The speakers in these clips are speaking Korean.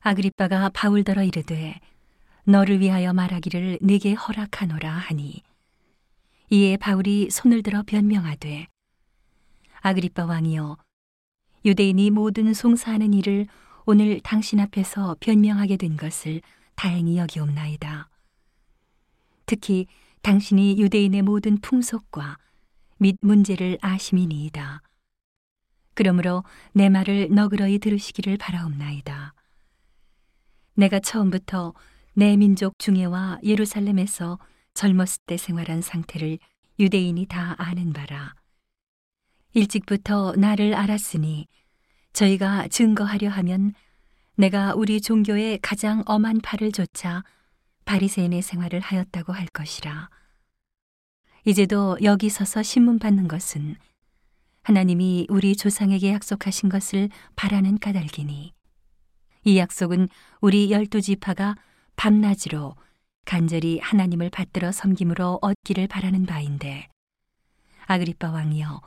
아그리빠가 바울더러 이르되 너를 위하여 말하기를 내게 허락하노라 하니 이에 바울이 손을 들어 변명하되 아그리빠 왕이여 유대인이 모든 송사하는 일을 오늘 당신 앞에서 변명하게 된 것을 다행히 여기옵나이다. 특히 당신이 유대인의 모든 풍속과 및 문제를 아심이니이다. 그러므로 내 말을 너그러이 들으시기를 바라옵나이다. 내가 처음부터 내 민족 중에와 예루살렘에서 젊었을 때 생활한 상태를 유대인이 다 아는 바라. 일찍부터 나를 알았으니 저희가 증거하려 하면 내가 우리 종교의 가장 엄한 팔을 조차 바리새인의 생활을 하였다고 할 것이라. 이제도 여기 서서 신문 받는 것은 하나님이 우리 조상에게 약속하신 것을 바라는 까닭이니 이 약속은 우리 열두 지파가 밤낮으로 간절히 하나님을 받들어 섬김으로 얻기를 바라는 바인데 아그리빠 왕이여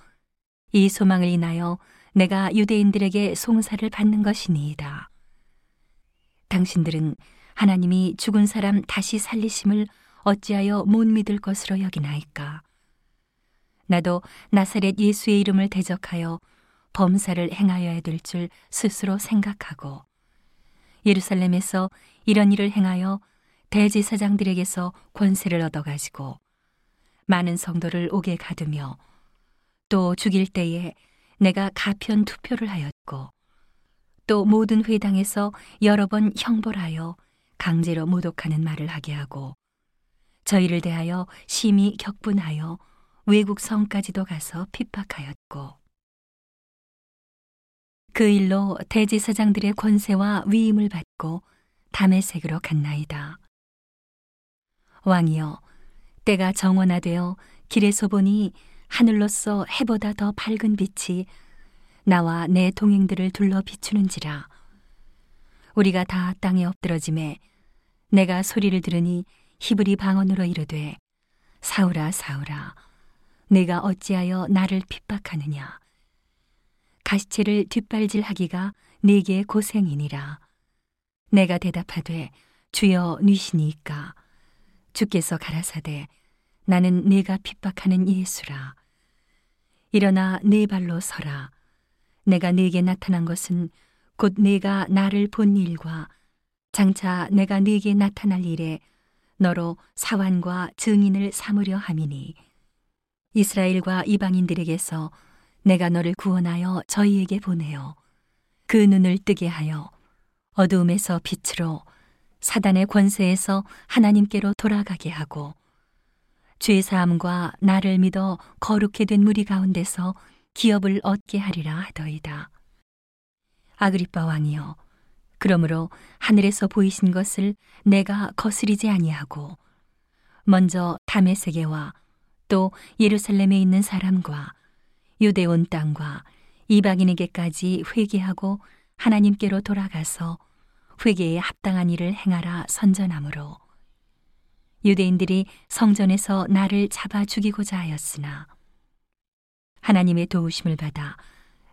이 소망을 인하여 내가 유대인들에게 송사를 받는 것이니이다. 당신들은 하나님이 죽은 사람 다시 살리심을 어찌하여 못 믿을 것으로 여기나이까? 나도 나사렛 예수의 이름을 대적하여 범사를 행하여야 될 줄 스스로 생각하고 예루살렘에서 이런 일을 행하여 대제사장들에게서 권세를 얻어가지고 많은 성도를 옥에 가두며 또 죽일 때에 내가 가편 투표를 하였고 또 모든 회당에서 여러 번 형벌하여 강제로 모독하는 말을 하게 하고 저희를 대하여 심히 격분하여 외국 성까지도 가서 핍박하였고 그 일로 대제사장들의 권세와 위임을 받고 담의색으로 갔나이다. 왕이여 때가 정원화되어 길에서 보니 하늘로서 해보다 더 밝은 빛이 나와 내 동행들을 둘러 비추는지라 우리가 다 땅에 엎드러짐에 내가 소리를 들으니 히브리 방언으로 이르되 사울아 사울아 내가 어찌하여 나를 핍박하느냐 가시체를 뒷발질하기가 내게 고생이니라. 내가 대답하되 주여 니시니까? 주께서 가라사대 나는 네가 핍박하는 예수라. 일어나 네 발로 서라. 내가 네게 나타난 것은 곧 네가 나를 본 일과 장차 내가 네게 나타날 일에 너로 사환과 증인을 삼으려 함이니. 이스라엘과 이방인들에게서 내가 너를 구원하여 저희에게 보내어 그 눈을 뜨게 하여 어두움에서 빛으로 사단의 권세에서 하나님께로 돌아가게 하고 죄 사함과 나를 믿어 거룩해 된 무리 가운데서 기업을 얻게 하리라 하더이다. 아그리빠 왕이여 그러므로 하늘에서 보이신 것을 내가 거스리지 아니하고 먼저 담의 세계와 또 예루살렘에 있는 사람과 유대 온 땅과 이방인에게까지 회개하고 하나님께로 돌아가서 회개에 합당한 일을 행하라 선전하므로 유대인들이 성전에서 나를 잡아 죽이고자 하였으나 하나님의 도우심을 받아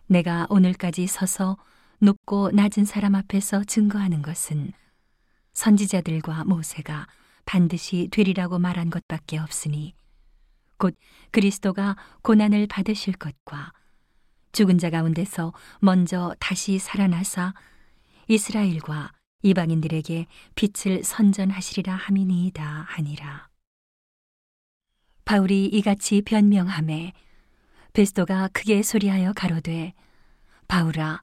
내가 오늘까지 서서 높고 낮은 사람 앞에서 증거하는 것은 선지자들과 모세가 반드시 되리라고 말한 것밖에 없으니 곧 그리스도가 고난을 받으실 것과 죽은 자 가운데서 먼저 다시 살아나사 이스라엘과 이방인들에게 빛을 선전하시리라 함이니이다 하니라. 바울이 이같이 변명함에 베스도가 크게 소리하여 가로되 바울아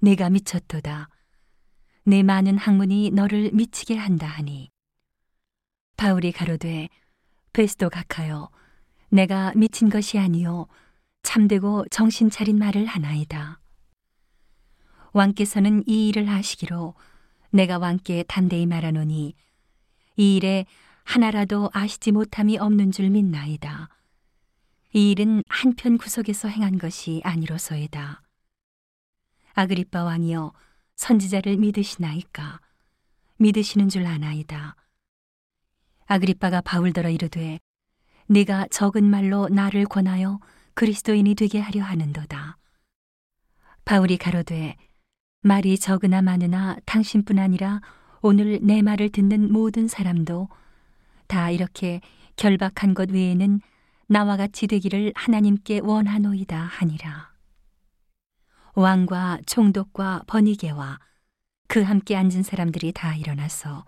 내가 미쳤도다 내 많은 학문이 너를 미치게 한다 하니 바울이 가로되 베스도 각하여 내가 미친 것이 아니요 참되고 정신 차린 말을 하나이다 왕께서는 이 일을 하시기로 내가 왕께 담대히 말하노니 이 일에 하나라도 아시지 못함이 없는 줄 믿나이다. 이 일은 한편 구석에서 행한 것이 아니로소이다. 아그리빠 왕이여 선지자를 믿으시나이까? 믿으시는 줄 아나이다. 아그리빠가 바울더러 이르되 네가 적은 말로 나를 권하여 그리스도인이 되게 하려 하는도다. 바울이 가로되 말이 적으나 많으나 당신뿐 아니라 오늘 내 말을 듣는 모든 사람도 다 이렇게 결박한 것 외에는 나와 같이 되기를 하나님께 원하노이다 하니라. 왕과 총독과 번이게와 그 함께 앉은 사람들이 다 일어나서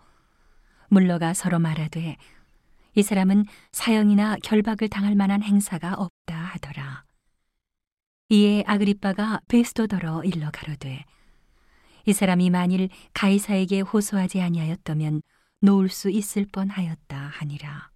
물러가 서로 말하되 이 사람은 사형이나 결박을 당할 만한 행사가 없다 하더라. 이에 아그리빠가 베스도더러 일러 가로되 이 사람이 만일 가이사에게 호소하지 아니하였다면 놓을 수 있을 뻔하였다 하니라.